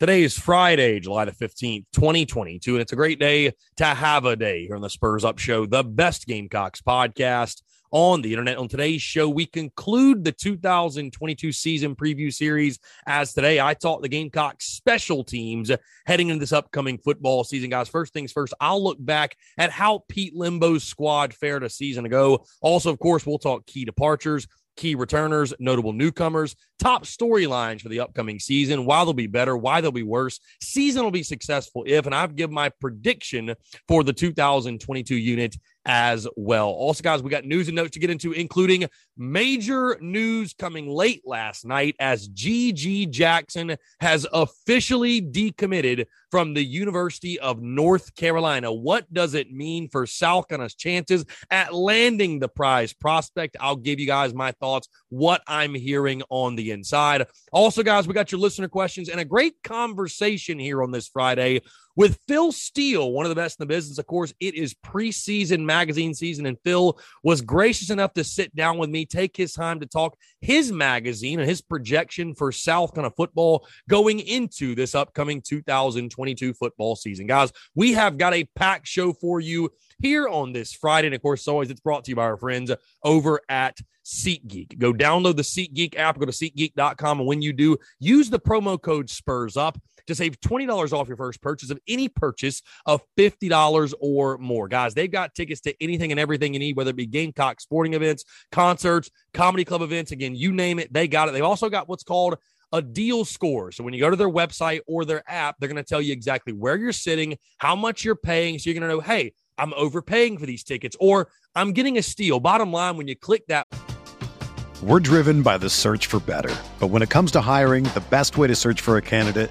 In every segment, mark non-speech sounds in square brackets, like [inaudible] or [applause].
Today is Friday, July the 15th, 2022, and it's a great day to have a day here on the Spurs Up Show, the best Gamecocks podcast on the internet. On today's show, we conclude the 2022 season preview series. As today, I taught the Gamecocks special teams heading into this upcoming football season. Guys, first things first, I'll look back at how Pete Limbo's squad fared a season ago. Also, of course, we'll talk key departures key returners, notable newcomers, top storylines for the upcoming season, why they'll be better, why they'll be worse. Season will be successful if, and I've given my prediction for the 2022 unit as well. Also, guys, we got news and notes to get into, including major news coming late last night as GG Jackson has officially decommitted from the University of North Carolina. What does it mean for South Carolina's chances at landing the prize prospect? I'll give you guys my thoughts, what I'm hearing on the inside. Also, guys, we got your listener questions and a great conversation here on this Friday with Phil Steele, one of the best in the business. Of course, it is preseason magazine season, and Phil was gracious enough to sit down with me, take his time to talk his magazine and his projection for South kind of football going into this upcoming 2022 football season. Guys, we have got a packed show for you here on this Friday. And of course, always, it's brought to you by our friends over at SeatGeek. Go download the SeatGeek app, go to SeatGeek.com. And when you do, use the promo code SPURS UP to save $20 off your first purchase of any purchase of $50 or more. Guys, they've got tickets to anything and everything you need, whether it be Gamecock sporting events, concerts, comedy club events. Again, you name it, they got it. They've also got what's called a deal score. So when you go to their website or their app, they're going to tell you exactly where you're sitting, how much you're paying. So you're going to know, hey, I'm overpaying for these tickets or I'm getting a steal. Bottom line, when you click that. We're driven by the search for better. But when it comes to hiring, the best way to search for a candidate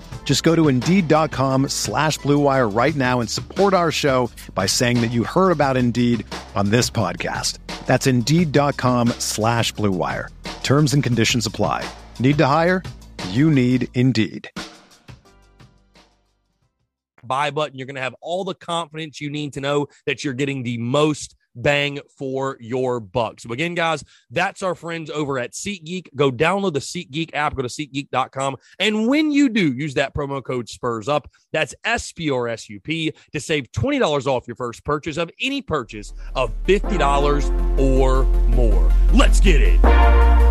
Just go to Indeed.com slash BlueWire right now and support our show by saying that you heard about Indeed on this podcast. That's Indeed.com slash BlueWire. Terms and conditions apply. Need to hire? You need Indeed. Buy button. You're going to have all the confidence you need to know that you're getting the most bang for your buck. So again, guys, that's our friends over at SeatGeek. Go download the SeatGeek app, go to SeatGeek.com. And when you do, use that promo code SPURS UP. That's S-P-R-S-U-P to save $20 off your first purchase of any purchase of $50 or more. Let's get it.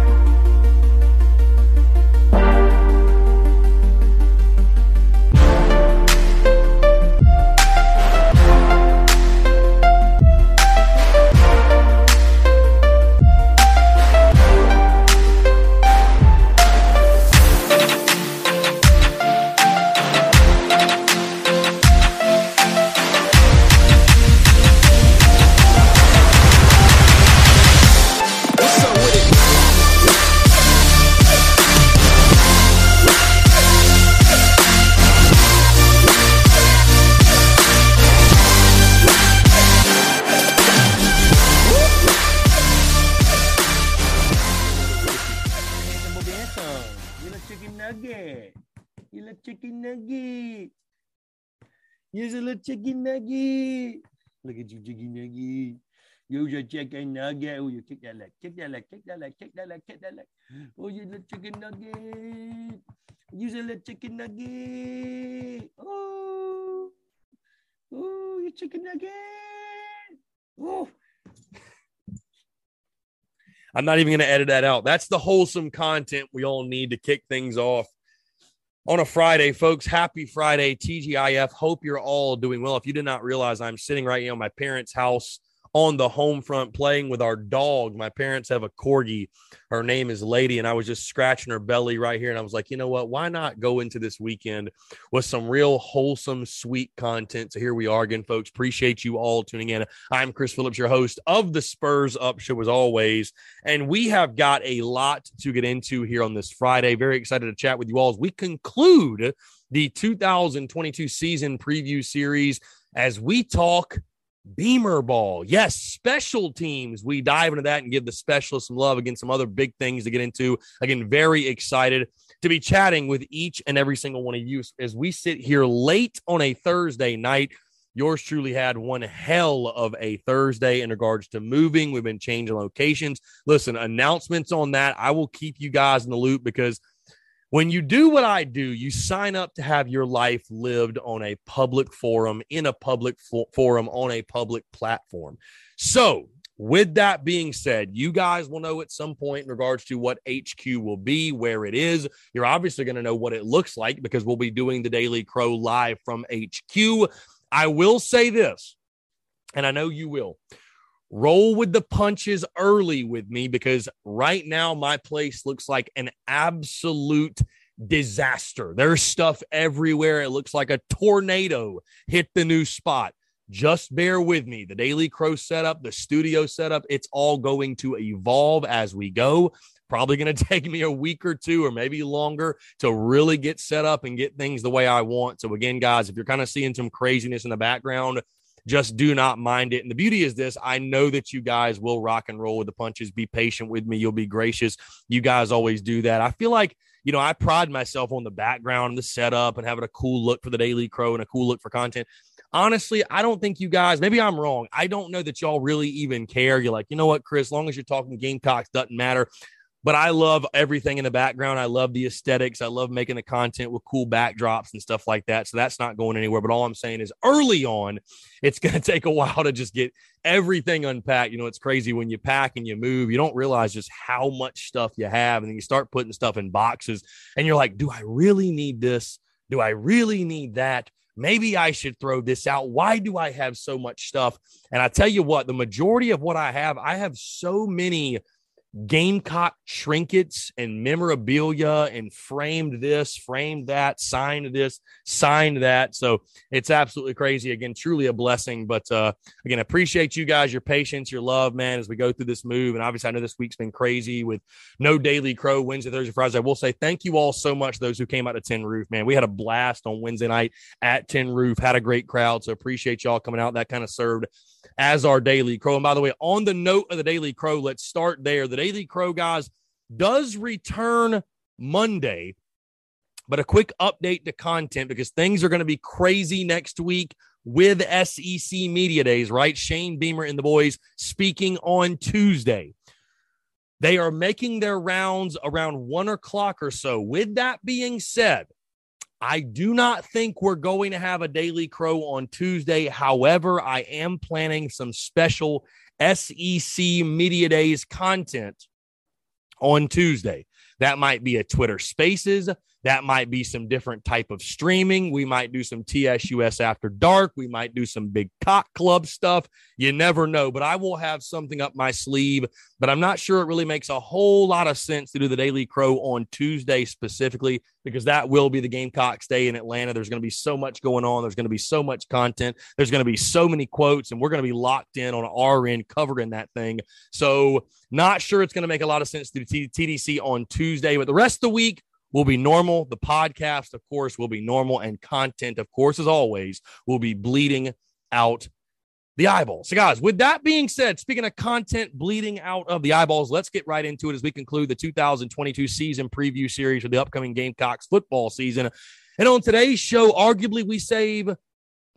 Chicken nugget. Look at you, chicken nugget. Use your chicken nugget. Oh, you kick that leg, kick that leg, kick that leg, kick that leg, kick that leg. Oh, you little chicken nugget. Use a little chicken nugget. Oh, oh, you chicken nugget. Oh. I'm not even going to edit that out. That's the wholesome content we all need to kick things off on a Friday, folks. Happy Friday, TGIF. Hope you're all doing well. If you did not realize, I'm sitting right here in my parents' house on the home front playing with our dog. My parents have a corgi. Her name is Lady, and I was just scratching her belly right here. And I was like, you know what? Why not go into this weekend with some real wholesome, sweet content? So here we are again, folks. Appreciate you all tuning in. I'm Chris Phillips, your host of the Spurs Up Show, as always. And we have got a lot to get into here on this Friday. Very excited to chat with you all as we conclude the 2022 season preview series as we talk Beamer ball. Yes, special teams. We dive into that and give the specialists some love. Again, some other big things to get into. Again, very excited to be chatting with each and every single one of you as we sit here late on a Thursday night. Yours truly had one hell of a Thursday in regards to moving. We've been changing locations. Listen, announcements on that. I will keep you guys in the loop because when you do what I do, you sign up to have your life lived on a public forum, in a public fo- forum, on a public platform. So, with that being said, you guys will know at some point in regards to what HQ will be, where it is. You're obviously going to know what it looks like because we'll be doing the Daily Crow live from HQ. I will say this, and I know you will roll with the punches early with me because right now my place looks like an absolute disaster. There's stuff everywhere. It looks like a tornado hit the new spot. Just bear with me. The Daily Crow setup, the studio setup, it's all going to evolve as we go. Probably going [laughs] to take me a week or two or maybe longer to really get set up and get things the way I want. So, again, guys, if you're kind of seeing some craziness in the background, just do not mind it. And the beauty is this I know that you guys will rock and roll with the punches. Be patient with me. You'll be gracious. You guys always do that. I feel like, you know, I pride myself on the background, and the setup, and having a cool look for the Daily Crow and a cool look for content. Honestly, I don't think you guys, maybe I'm wrong. I don't know that y'all really even care. You're like, you know what, Chris, as long as you're talking Gamecocks, doesn't matter but I love everything in the background. I love the aesthetics. I love making the content with cool backdrops and stuff like that. So that's not going anywhere. But all I'm saying is early on, it's going [laughs] to take a while to just get everything unpacked. You know, it's crazy when you pack and you move, you don't realize just how much stuff you have. And then you start putting stuff in boxes and you're like, do I really need this? Do I really need that? Maybe I should throw this out. Why do I have so much stuff? And I tell you what, the majority of what I have, I have so many Gamecock trinkets and memorabilia and framed this, framed that, signed this, signed that. So it's absolutely crazy. Again, truly a blessing. But uh, again, appreciate you guys, your patience, your love, man, as we go through this move. And obviously, I know this week's been crazy with no daily crow Wednesday, Thursday, Friday. I will say thank you all so much, those who came out to Tin Roof, man. We had a blast on Wednesday night at Tin Roof, had a great crowd. So appreciate y'all coming out. That kind of served as our Daily Crow. And by the way, on the note of the Daily Crow, let's start there. The Daily Crow, guys, does return Monday. But a quick update to content because things are going to be crazy next week with SEC Media Days, right? Shane Beamer and the boys speaking on Tuesday. They are making their rounds around one o'clock or so. With that being said, I do not think we're going to have a Daily Crow on Tuesday. However, I am planning some special SEC Media Days content on Tuesday. That might be a Twitter Spaces. That might be some different type of streaming. We might do some TSUS after dark. We might do some big cock club stuff. You never know, but I will have something up my sleeve. But I'm not sure it really makes a whole lot of sense to do the Daily Crow on Tuesday specifically because that will be the Gamecocks Day in Atlanta. There's going to be so much going on. There's going to be so much content. There's going to be so many quotes, and we're going to be locked in on our end covering that thing. So, not sure it's going to make a lot of sense to do TDC on Tuesday, but the rest of the week, will be normal. The podcast, of course, will be normal. And content, of course, as always, will be bleeding out the eyeballs. So, guys, with that being said, speaking of content bleeding out of the eyeballs, let's get right into it as we conclude the 2022 season preview series for the upcoming Gamecocks football season. And on today's show, arguably, we save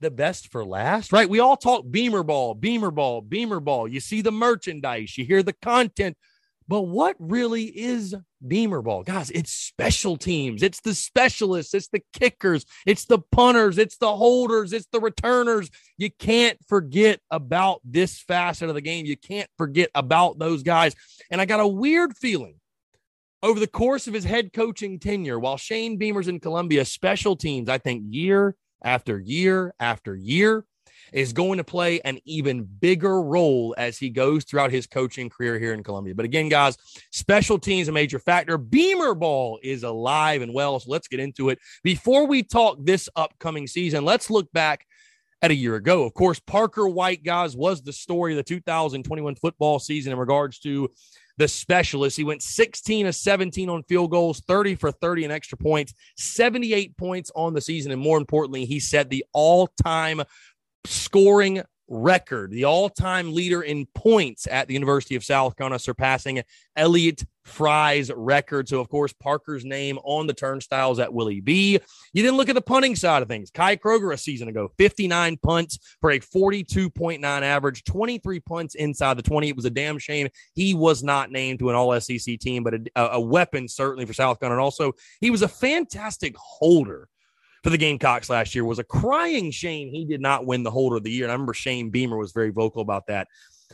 the best for last, right? We all talk Beamer ball, Beamer ball, Beamer ball. You see the merchandise, you hear the content but what really is Beamer ball? Guys, it's special teams. It's the specialists. It's the kickers. It's the punters. It's the holders. It's the returners. You can't forget about this facet of the game. You can't forget about those guys. And I got a weird feeling over the course of his head coaching tenure, while Shane Beamer's in Columbia, special teams, I think year after year after year, is going to play an even bigger role as he goes throughout his coaching career here in Columbia. But again, guys, special teams a major factor. Beamer ball is alive and well. So let's get into it. Before we talk this upcoming season, let's look back at a year ago. Of course, Parker White, guys, was the story of the 2021 football season in regards to the specialist. He went 16 of 17 on field goals, 30 for 30 and extra points, 78 points on the season. And more importantly, he set the all time scoring record, the all time leader in points at the University of South Carolina, surpassing Elliott Fry's record. So, of course, Parker's name on the turnstiles at Willie B. You then look at the punting side of things. Kai Kroeger a season ago, 59 punts for a 42.9 average, 23 punts inside the 20. It was a damn shame he was not named to an all SEC team, but a, a weapon certainly for South Carolina. And also, he was a fantastic holder for the Gamecocks last year was a crying shame he did not win the holder of the year. And I remember Shane Beamer was very vocal about that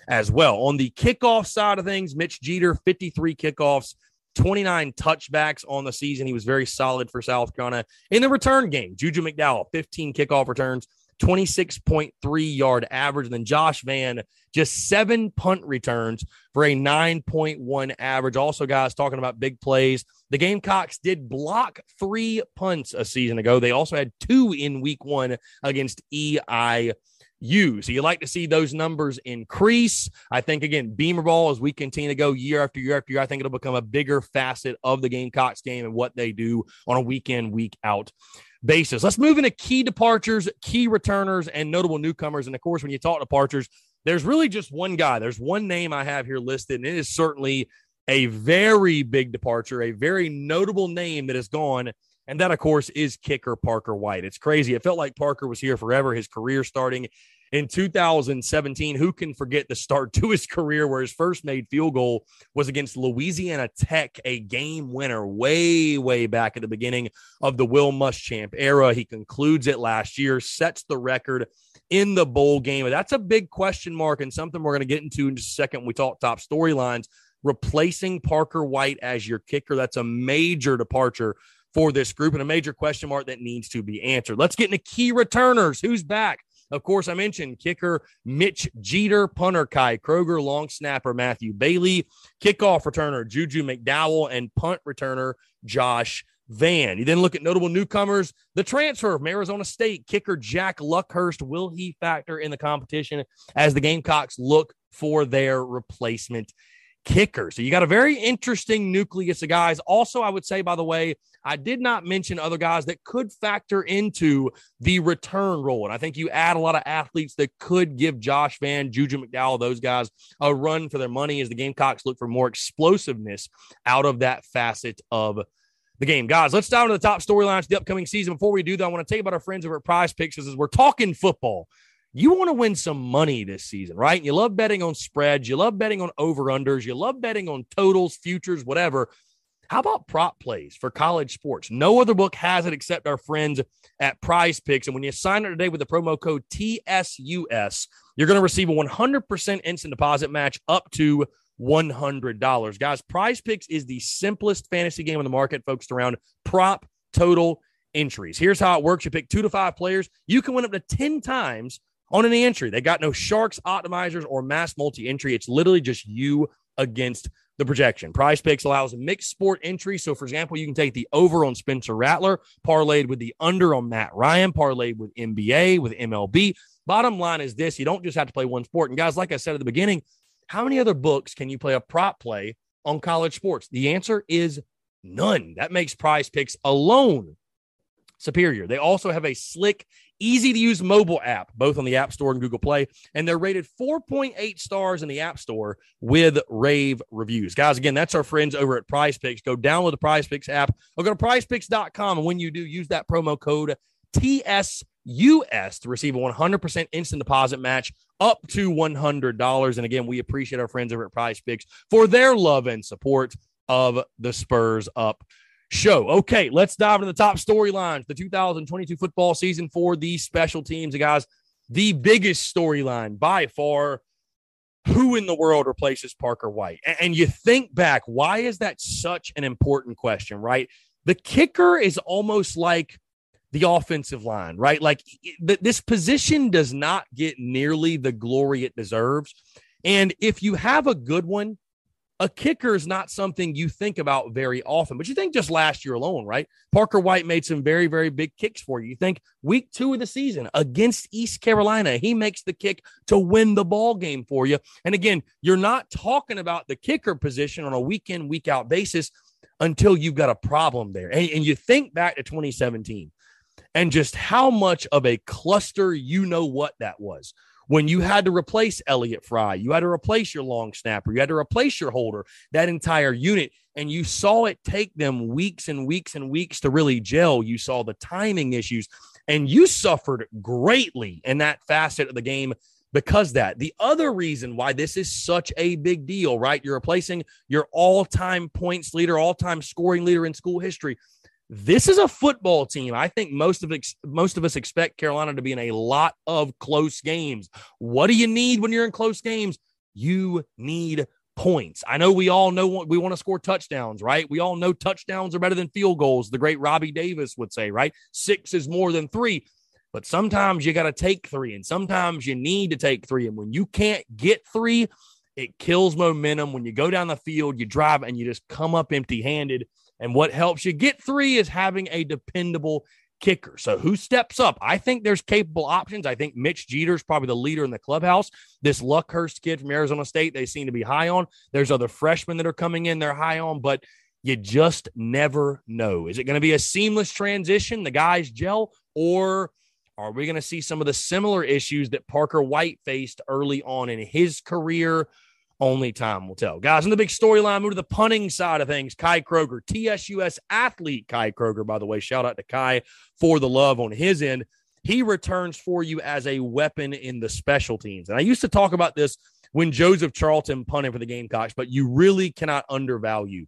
as well. On the kickoff side of things, Mitch Jeter, 53 kickoffs, 29 touchbacks on the season. He was very solid for South Carolina. In the return game, Juju McDowell, 15 kickoff returns, 26.3 yard average. And then Josh Vann, just seven punt returns for a 9.1 average. Also, guys, talking about big plays, the Gamecocks did block three punts a season ago. They also had two in week one against EI. You so you like to see those numbers increase. I think again, Beamer ball as we continue to go year after year after year, I think it'll become a bigger facet of the Gamecocks game and what they do on a week in, week out basis. Let's move into key departures, key returners, and notable newcomers. And of course, when you talk departures, there's really just one guy. There's one name I have here listed, and it is certainly a very big departure, a very notable name that has gone. And that, of course, is kicker Parker White. It's crazy. It felt like Parker was here forever, his career starting in 2017. Who can forget the start [laughs] to his career where his first made field goal was against Louisiana Tech, a game winner way, way back at the beginning of the Will Muschamp era. He concludes it last year, sets the record in the bowl game. That's a big question mark and something we're going to get into in just a second when we talk top storylines. Replacing Parker White as your kicker, that's a major departure for this group and a major question mark that needs to be answered. Let's get into key returners. Who's back? Of course, I mentioned kicker Mitch Jeter, punter Kai Kroeger, long snapper Matthew Bailey, kickoff returner Juju McDowell, and punt returner Josh Vann. You then look at notable newcomers. The transfer from Arizona State kicker Jack Luckhurst. Will he factor in the competition as the Gamecocks look for their replacement kicker. So you got a very interesting nucleus of guys. Also, I would say, by the way, I did not mention other guys that could factor into the return role. And I think you add a lot of athletes that could give Josh Vann, Juju McDowell, those guys a run for their money as the Gamecocks look for more explosiveness out of that facet of the game. Guys, let's dive into the top storylines the upcoming season. Before we do that, I want to tell you about our friends over at Prize Picks as we're talking football you want to win some money this season, right? You love betting on spreads, you love betting on over unders, you love betting on totals, futures, whatever. How about prop plays for college sports? No other book has it except our friends at Prize Picks. And when you sign up today with the promo code TSUS, you're going to receive a 100% instant deposit match up to $100. Guys, Prize Picks is the simplest fantasy game on the market focused around prop, total, entries. Here's how it works you pick two to five players, you can win up to 10 times on any entry. They got no sharks, optimizers, or mass multi entry. It's literally just you against the projection. Prize Picks allows mixed sport entry. So, for example, you can take the over on Spencer Rattler, parlayed with the under on Matt Ryan, parlayed with NBA, with MLB. Bottom line is this you don't just have to play one sport. And, guys, like I said at the beginning, how many other books can you play a prop play on college sports? The answer is none. That makes Prize Picks alone superior. They also have a slick, easy to use mobile app, both on the App Store and Google Play, and they're rated 4.8 stars in the App Store with rave reviews. Guys, again, that's our friends over at Prize Picks. Go download the Prize Picks app or go to prizepicks.com. And when you do, use that promo code TSUS to receive a 100% instant deposit match up to $100. And again, we appreciate our friends over at Prize Picks for their love and support of the Spurs Up show. Okay, let's dive into the top storylines. The 2022 football season for these special teams, guys. The biggest storyline by far. Who in the world replaces Parker White? And you think back, why is that such an important question, right? The kicker is almost like the offensive line, right? Like th- this position does not get nearly the glory it deserves. And if you have a good one, a kicker is not something you think about very often, but you think just last year alone, right? Parker White made some very, very big kicks for you. You think week two of the season against East Carolina, he makes the kick to win the ball game for you. And again, you're not talking about the kicker position on a week in, week out basis until you've got a problem there. And, and you think back to 2017 and just how much of a cluster you know what that was when you had to replace Elliott Fry, you had to replace your long snapper, you had to replace your holder, that entire unit. And you saw it take them weeks and weeks and weeks to really gel. You saw the timing issues, and you suffered greatly in that facet of the game because that. The other reason why this is such a big deal, right? You're replacing your all time points leader, all time scoring leader in school history. This is a football team. I think most of ex- most of us expect Carolina to be in a lot of close games. What do you need when you're in close games? You need points. I know we all know we want to score touchdowns, right? We all know touchdowns are better than field goals. The great Robbie Davis would say, right? Six is more than three. But sometimes you got to take three, and sometimes you need to take three. And when you can't get three, it kills momentum. When you go down the field, you drive and you just come up empty handed. And what helps you get three is having a dependable kicker. So who steps up? I think there's capable options. I think Mitch Jeter is probably the leader in the clubhouse. This Luckhurst kid from Arizona State, they seem to be high on. There's other freshmen that are coming in, they're high on, but you just never know. Is it going to be a seamless transition? The guys gel, or are we going to see some of the similar issues that Parker White faced early on in his career? Only time will tell. Guys, in the big storyline, move to the punting side of things. Kai Kroeger, TSUS athlete Kai Kroeger, by the way. Shout out to Kai for the love on his end. He returns for you as a weapon in the special teams. And I used to talk about this when Joseph Charlton punted for the Gamecocks, but you really cannot undervalue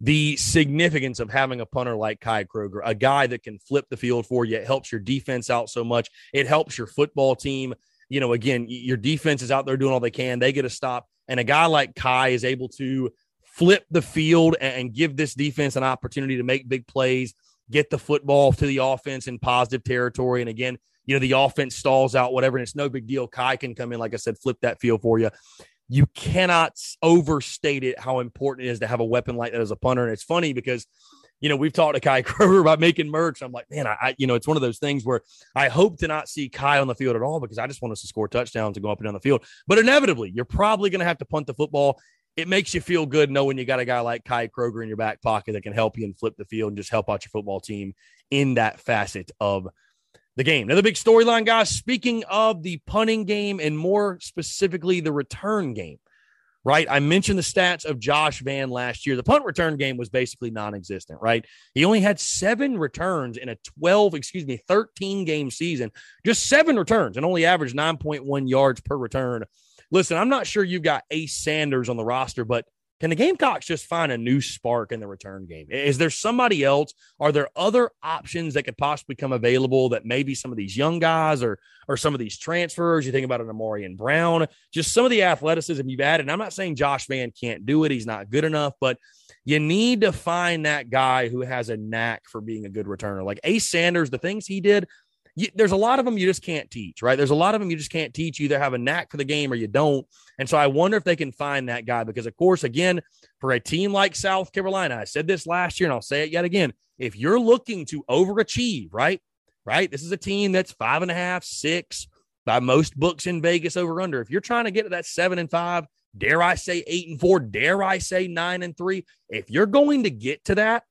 the significance of having a punter like Kai Kroeger, a guy that can flip the field for you. It helps your defense out so much. It helps your football team you know, again, your defense is out there doing all they can. They get a stop. And a guy like Kai is able to flip the field and give this defense an opportunity to make big plays, get the football to the offense in positive territory. And again, you know, the offense stalls out, whatever, and it's no big deal. Kai can come in, like I said, flip that field for you. You cannot overstate it how important it is to have a weapon like that as a punter. And it's funny because you know, we've talked to Kai [laughs] Kroeger about making merch. I'm like, man, I, I, you know, it's one of those things where I hope to not see Kai on the field at all because I just want us to score touchdowns and go up and down the field. But inevitably, you're probably going to have to punt the football. It makes you feel good knowing you got a guy like Kai Kroeger in your back pocket that can help you and flip the field and just help out your football team in that facet of the game. Another big storyline, guys. Speaking of the punting game and more specifically the return game, right? I mentioned the stats of Josh Vann last year. The punt return game was basically non existent, right? He only had seven returns in a 12, excuse me, 13 game season, just seven returns and only averaged 9.1 yards per return. Listen, I'm not sure you've got Ace Sanders on the roster, but can the Gamecocks just find a new spark in the return game? Is there somebody else? Are there other options that could possibly come available that maybe some of these young guys or or some of these transfers? You think about an and Brown, just some of the athleticism you've added. And I'm not saying Josh Vann can't do it; he's not good enough, but you need to find that guy who has a knack for being a good returner. Like Ace Sanders, the things he did, you, there's a lot of them you just can't teach, right? There's a lot of them you just can't teach. You either have a knack for the game or you don't. And so I wonder if they can find that guy because, of course, again, for a team like South Carolina, I said this last year and I'll say it yet again. If you're looking to overachieve, right? Right? This is a team that's five and a half, six by most books in Vegas over under. If you're trying to get to that seven and five, dare I say eight and four, dare I say nine and three, if you're going to get to that,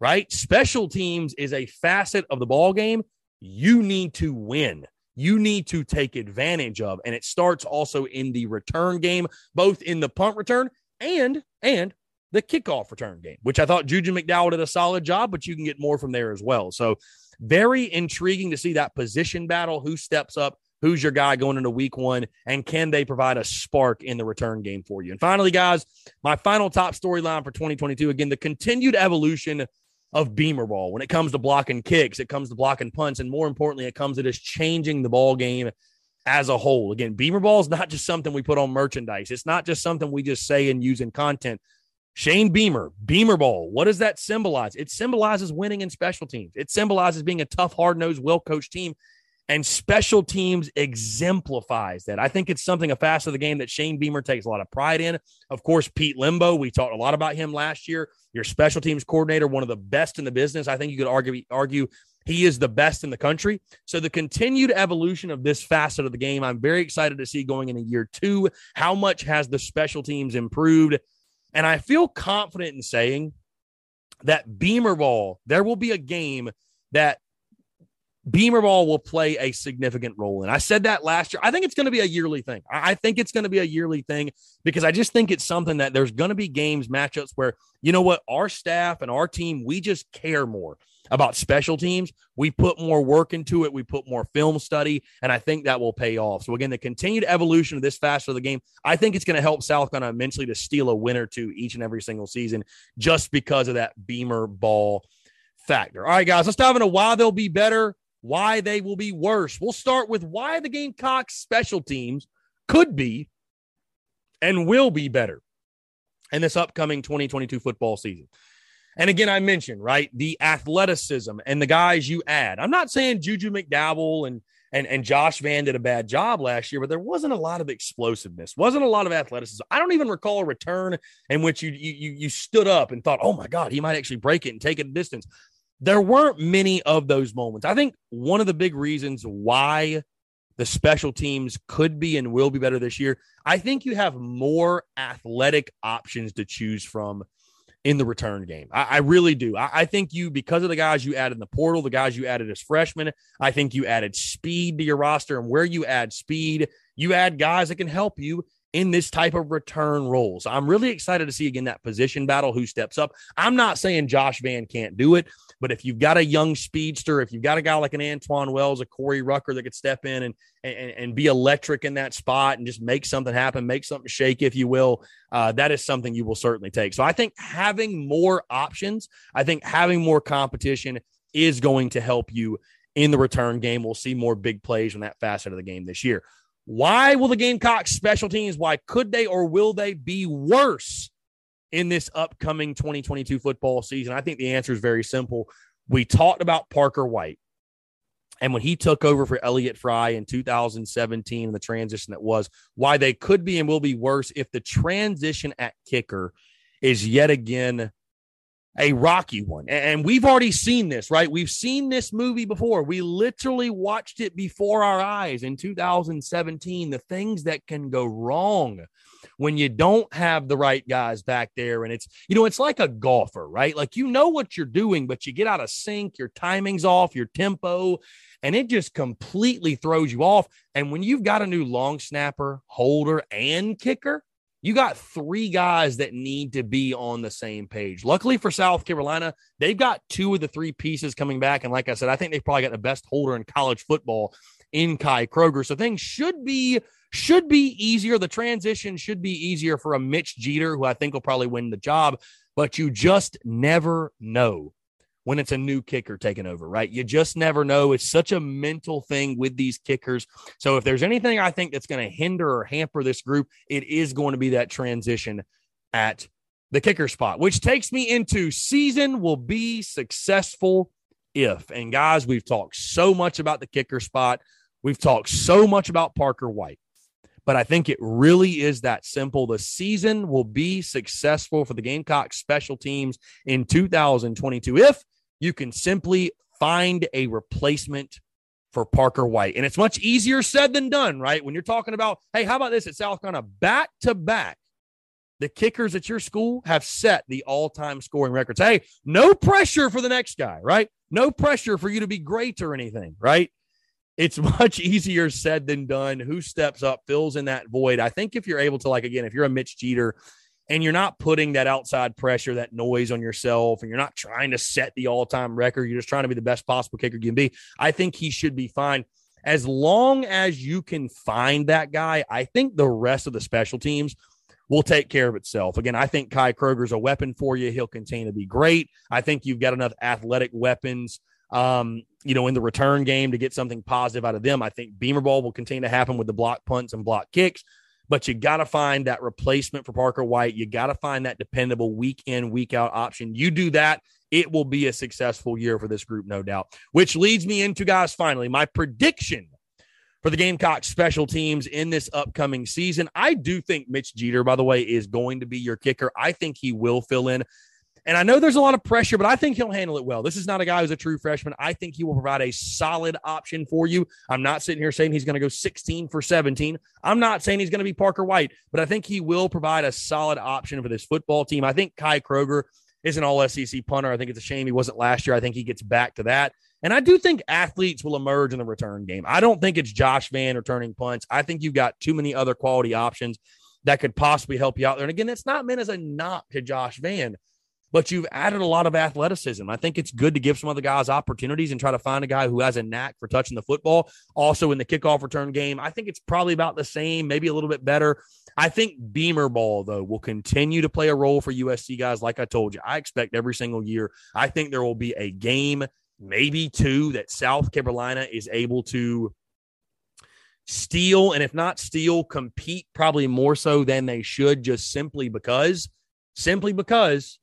right? Special teams is a facet of the ball game you need to win. You need to take advantage of. And it starts also in the return game, both in the punt return and and the kickoff return game, which I thought Juju McDowell did a solid job, but you can get more from there as well. So very intriguing to see that position battle. Who steps up? Who's your guy going into week one? And can they provide a spark in the return game for you? And finally, guys, my final top storyline for 2022 again, the continued evolution of Beamer ball. When it comes to blocking kicks, it comes to blocking punts, and more importantly, it comes to just changing the ball game as a whole. Again, Beamer ball is not just something we put on merchandise. It's not just something we just say and use in content. Shane Beamer, Beamer Ball. What does that symbolize? It symbolizes winning in special teams. It symbolizes being a tough, hard nosed, well coached team. And special teams exemplifies that. I think it's something a facet of the game that Shane Beamer takes a lot of pride in. Of course, Pete Limbo, we talked a lot about him last year. Your special teams coordinator, one of the best in the business. I think you could argue argue he is the best in the country. So the continued evolution of this facet of the game, I'm very excited to see going into year two. How much has the special teams improved? And I feel confident in saying that Beamer Ball, there will be a game that Beamer Ball will play a significant role in. I said that last year. I think it's going to be a yearly thing. I think it's going to be a yearly thing because I just think it's something that there's going to be games, matchups where, you know what, our staff and our team, we just care more about special teams. We put more work into it. We put more film study, and I think that will pay off. So again, the continued evolution of this facet of the game, I think it's going to help South Carolina immensely to steal a win or two each and every single season just because of that Beamer ball factor. All right, guys, let's dive into why they'll be better why they will be worse. We'll start with why the Gamecocks special teams could be and will be better in this upcoming 2022 football season. And again, I mentioned, right, the athleticism and the guys you add. I'm not saying Juju McDowell and and, and Josh Vann did a bad job last year, but there wasn't a lot of explosiveness, wasn't a lot of athleticism. I don't even recall a return in which you you you stood up and thought, oh my God, he might actually break it and take it a distance there weren't many of those moments. I think one of the big reasons why the special teams could be and will be better this year, I think you have more athletic options to choose from in the return game. I, I really do. I, I, think you, because of the guys you added in the portal, the guys you added as freshmen, I think you added speed to your roster. And where you add speed, you add guys that can help you in this type of return role. So I'm really excited to see again that position battle who steps up. I'm not saying Josh Vann can't do it, but if you've got a young speedster, if you've got a guy like an Antwane Wells, a Corey Rucker that could step in and and, and be electric in that spot and just make something happen, make something shake, if you will, uh, that is something you will certainly take. So I think having more options, I think having more competition is going to help you in the return game. We'll see more big plays from that facet of the game this year. Why will the Gamecocks special teams, why could they or will they be worse in this upcoming 2022 football season? I think the answer is very simple. We talked about Parker White. And when he took over for Elliott Fry in 2017, and the transition that was, why they could be and will be worse if the transition at kicker is yet again a rocky one. And we've already seen this, right? We've seen this movie before. We literally watched it before our eyes in 2017. The things that can go wrong when you don't have the right guys back there. And it's, you know, it's like a golfer, right? Like you know what you're doing, but you get out of sync, your timing's off, your tempo, and it just completely throws you off. And when you've got a new long snapper, holder, and kicker, you got three guys that need to be on the same page. Luckily for South Carolina, they've got two of the three pieces coming back. And like I said, I think they've probably got the best holder in college football in Kai Kroeger. So things should be should be easier. The transition should be easier for a Mitch Jeter, who I think will probably win the job, but you just never know when it's a new kicker taking over, right? You just never know. It's such a mental thing with these kickers. So if there's anything I think that's going to hinder or hamper this group, it is going to be that transition at the kicker spot, which takes me into season will be successful if. And guys, we've talked so much about the kicker spot. We've talked so much about Parker White. But I think it really is that simple. The season will be successful for the Gamecock special teams in 2022 if you can simply find a replacement for Parker White. And it's much easier said than done, right? When you're talking about, hey, how about this at South Carolina? Back to back, the kickers at your school have set the all time scoring records. Hey, no pressure for the next guy, right? No pressure for you to be great or anything, right? It's [laughs] much easier said than done. Who steps up, fills in that void. I think if you're able to, like, again, if you're a Mitch Jeter, and you're not putting that outside pressure, that noise on yourself, and you're not trying to set the all time record. You're just trying to be the best possible kicker you can be. I think he should be fine. As long as you can find that guy, I think the rest of the special teams will take care of itself. Again, I think Kai Kroeger's a weapon for you. He'll continue to be great. I think you've got enough athletic weapons, um, you know, in the return game to get something positive out of them. I think Beamer Ball will continue to happen with the block punts and block kicks. but you got to find that replacement for Parker White. You got to find that dependable week in, week out option. You do that, it will be a successful year for this group, no doubt. Which leads me into, guys, finally, my prediction for the Gamecock special teams in this upcoming season. I do think Mitch Jeter, by the way, is going to be your kicker. I think he will fill in. And I know there's a lot of pressure, but I think he'll handle it well. This is not a guy who's a true freshman. I think he will provide a solid option for you. I'm not sitting here saying he's going to go 16 for 17. I'm not saying he's going to be Parker White, but I think he will provide a solid option for this football team. I think Kai Kroeger is an all SEC punter. I think it's a shame he wasn't last year. I think he gets back to that. And I do think athletes will emerge in the return game. I don't think it's Josh Vann returning punts. I think you've got too many other quality options that could possibly help you out there. And again, it's not meant as a knock to Josh Vann but you've added a lot of athleticism. I think it's good to give some other guys opportunities and try to find a guy who has a knack for touching the football. Also in the kickoff return game, I think it's probably about the same, maybe a little bit better. I think Beamer ball, though, will continue to play a role for USC guys. Like I told you, I expect every single year. I think there will be a game, maybe two, that South Carolina is able to steal. And if not steal, compete probably more so than they should, just simply because, simply because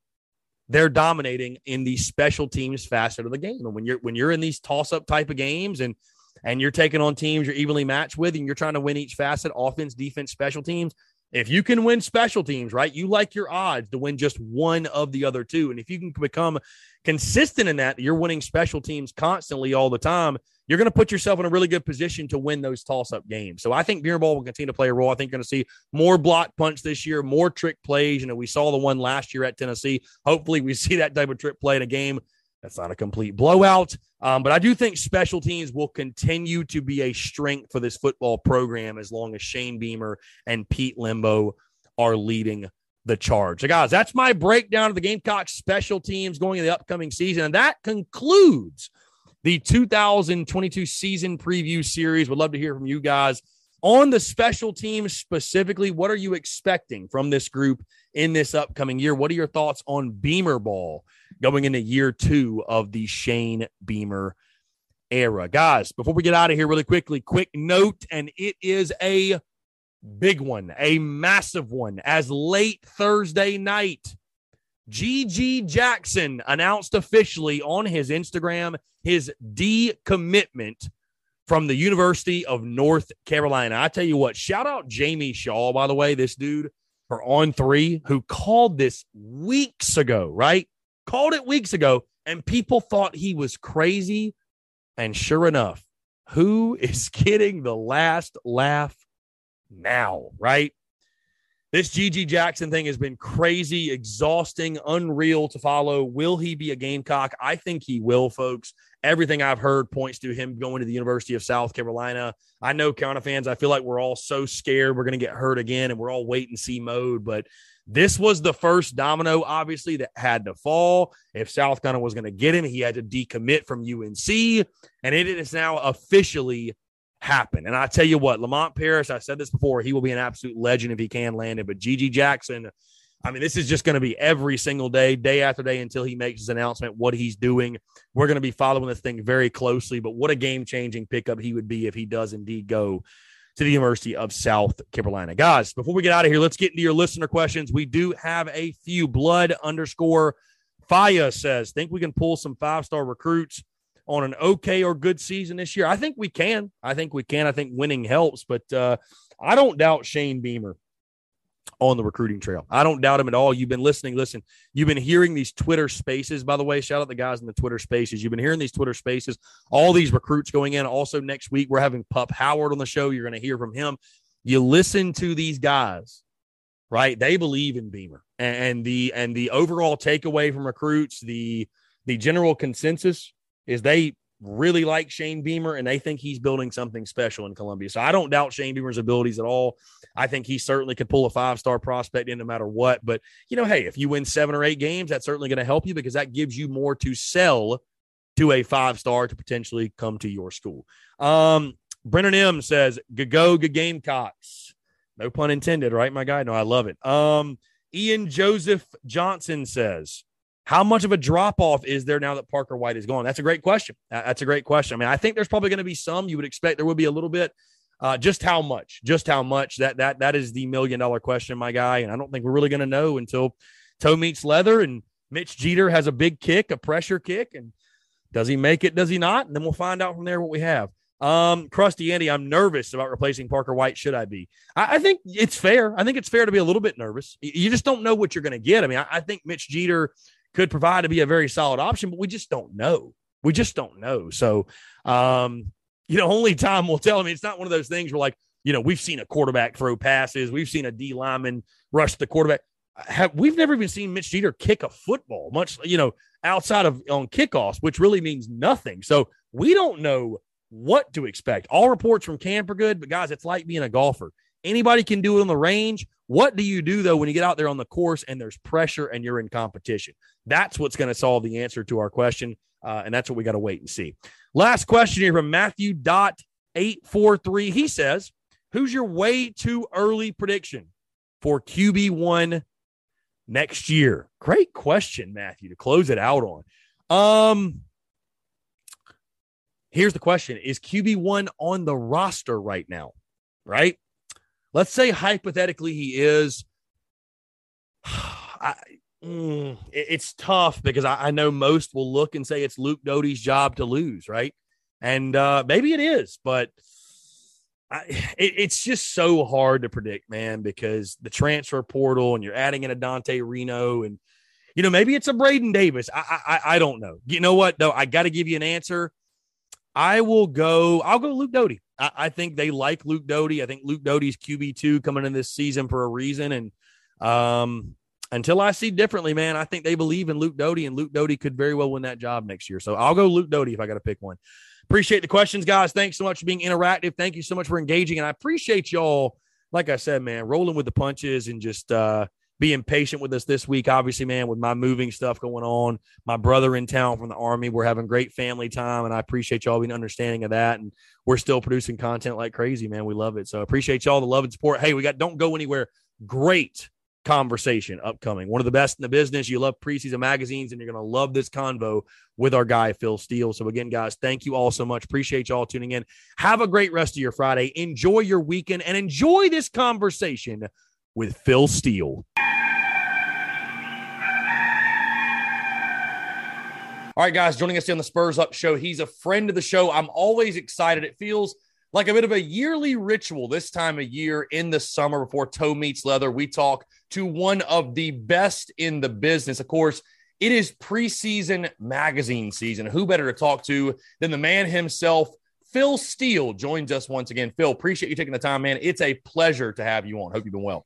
they're dominating in the special teams facet of the game. And when you're when you're in these toss up type of games and and you're taking on teams you're evenly matched with and you're trying to win each facet, offense, defense, special teams, if you can win special teams, right, you like your odds to win just one of the other two. And if you can become consistent in that, you're winning special teams constantly all the time, you're going to put yourself in a really good position to win those toss up games. So I think beer ball will continue to play a role. I think you're going to see more block punch this year, more trick plays. You know, we saw the one last year at Tennessee. Hopefully, we [laughs] see that type of trick play in a game that's not a complete blowout. Um, but I do think special teams will continue to be a strength for this football program as long as Shane Beamer and Pete Limbo are leading the charge. So, guys, that's my breakdown of the Gamecock special teams going into the upcoming season. And that concludes the 2022 season preview series. Would love to hear from you guys on the special teams specifically. What are you expecting from this group in this upcoming year? What are your thoughts on Beamer ball? going into year two of the Shane Beamer era. Guys, before we get out of here, really quickly, quick note, and it is a big one, a massive one. As late Thursday night, GG Jackson announced officially on his Instagram his decommitment from the University of North Carolina. I tell you what, shout out Jamie Shaw, by the way, this dude for On Three, who called this weeks ago, right? called it weeks ago, and people thought he was crazy. And sure enough, who is [laughs] getting the last laugh now, right? This GG Jackson thing has been crazy, exhausting, unreal to follow. Will he be a Gamecock? I think he will, folks. Everything I've heard points to him going to the University of South Carolina. I know Carolina fans, I feel like we're all so scared we're going to get hurt again and we're all wait and see mode. But this was the first domino, obviously, that had to fall. If South Carolina was going to get him, he had to decommit from UNC, and it is now officially happened. And I tell you what, Lamont Paris, I said this before, he will be an absolute legend if he can land it. But GG Jackson, I mean, this is just going to be every single day, day after day, until he makes his announcement what he's doing. We're going to be following this thing very closely. But what a game changing pickup he would be if he does indeed go to the University of South Carolina. Guys, before we get out of here, let's get into your listener questions. We do have a few. Blood underscore Faya says, think we can pull some five star recruits on an okay or good season this year? I think we can. I think we can. I think winning helps, but uh, I don't doubt Shane Beamer on the recruiting trail. I don't doubt him at all. You've been listening. Listen, you've been hearing these Twitter spaces, by the way. Shout out the guys in the Twitter spaces. You've been hearing these Twitter spaces, all these recruits going in. Also, next week, we're having Pup Howard on the show. You're going to hear from him. You listen to these guys, right? They believe in Beamer. And the and the overall takeaway from recruits, the the general consensus is they really like Shane Beamer and they think he's building something special in Columbia. So I don't doubt Shane Beamer's abilities at all. I think he certainly could pull a five star prospect in no matter what. But, you know, hey, if you win seven or eight games, that's certainly going to help you because that gives you more to sell to a five star to potentially come to your school. Um, Brennan M says, go, Gamecocks. No pun intended, right, my guy? No, I love it. Um, Ian Joseph Johnson says, how much of a drop off is there now that Parker White is gone? That's a great question. That's a great question. I mean, I think there's probably going to be some. You would expect there would be a little bit. Uh, just how much? Just how much? That that that is the million dollar question, my guy. And I don't think we're really going to know until toe meets leather and Mitch Jeter has a big kick, a pressure kick, and does he make it? Does he not? And then we'll find out from there what we have. Um, Krusty Andy, I'm nervous about replacing Parker White. Should I be? I, I, think it's fair. I think it's fair to be a little bit nervous. You just don't know what you're going to get. I mean, I, I, think Mitch Jeter could provide to be a very solid option, but we just don't know. We just don't know. So, um, you know, only time will tell. I mean, it's not one of those things where like, you know, we've seen a quarterback throw passes, we've seen a D lineman rush the quarterback. Have, we've never even seen Mitch Jeter kick a football, much you know, outside of on kickoffs, which really means nothing. So we don't know what to expect. All reports from camp are good, but guys, it's like being a golfer. Anybody can do it on the range. What do you do though when you get out there on the course and there's pressure and you're in competition? That's what's going to solve the answer to our question, uh, and that's what we got to wait and see. Last question here from Matthew Dot eight four three. He says, "Who's your way too early prediction for QB one next year?" Great question, Matthew. To close it out on. Um, here's the question: Is QB one on the roster right now? Right. Let's say hypothetically he is. [sighs] I, mm, it's tough because I, I, know most will look and say it's Luke Doty's job to lose, right? And uh, maybe it is, but I, [sighs] it, it's just so hard to predict, man, because the transfer portal and you're adding in a Dante Reno and you know maybe it's a Braden Davis. I I, I don't know. You know what though? I got to give you an answer. I will go. I'll go Luke Doty. I, I think they like Luke Doty. I think Luke Doty's QB two coming in this season for a reason, and um, until I see differently, man, I think they believe in Luke Doty, and Luke Doty could very well win that job next year. So I'll go Luke Doty if I got to pick one. Appreciate the questions, guys. Thanks so much for being interactive. Thank you so much for engaging. And I appreciate y'all, like I said, man, rolling with the punches and just uh, being patient with us this week. Obviously, man, with my moving stuff going on, my brother in town from the Army, we're having great family time. And I appreciate y'all being understanding of that. And we're still producing content like crazy, man. We love it. So appreciate y'all the love and support. Hey, we got don't go anywhere. Great conversation upcoming. One of the best in the business. You love preseason magazines, and you're going to love this convo with our guy, Phil Steele. So, again, guys, thank you all so much. Appreciate y'all tuning in. Have a great rest of your Friday. Enjoy your weekend and enjoy this conversation with Phil Steele. All right, guys, joining us on the Spurs Up Show. He's a friend of the show. I'm always excited. It feels like a bit of a yearly ritual this time of year in the summer before toe meets leather. We talk to one of the best in the business. Of course, it is preseason magazine season. Who better to talk to than the man himself? Phil Steele joins us once again. Phil, appreciate you taking the time, man. It's a pleasure to have you on. Hope you've been well.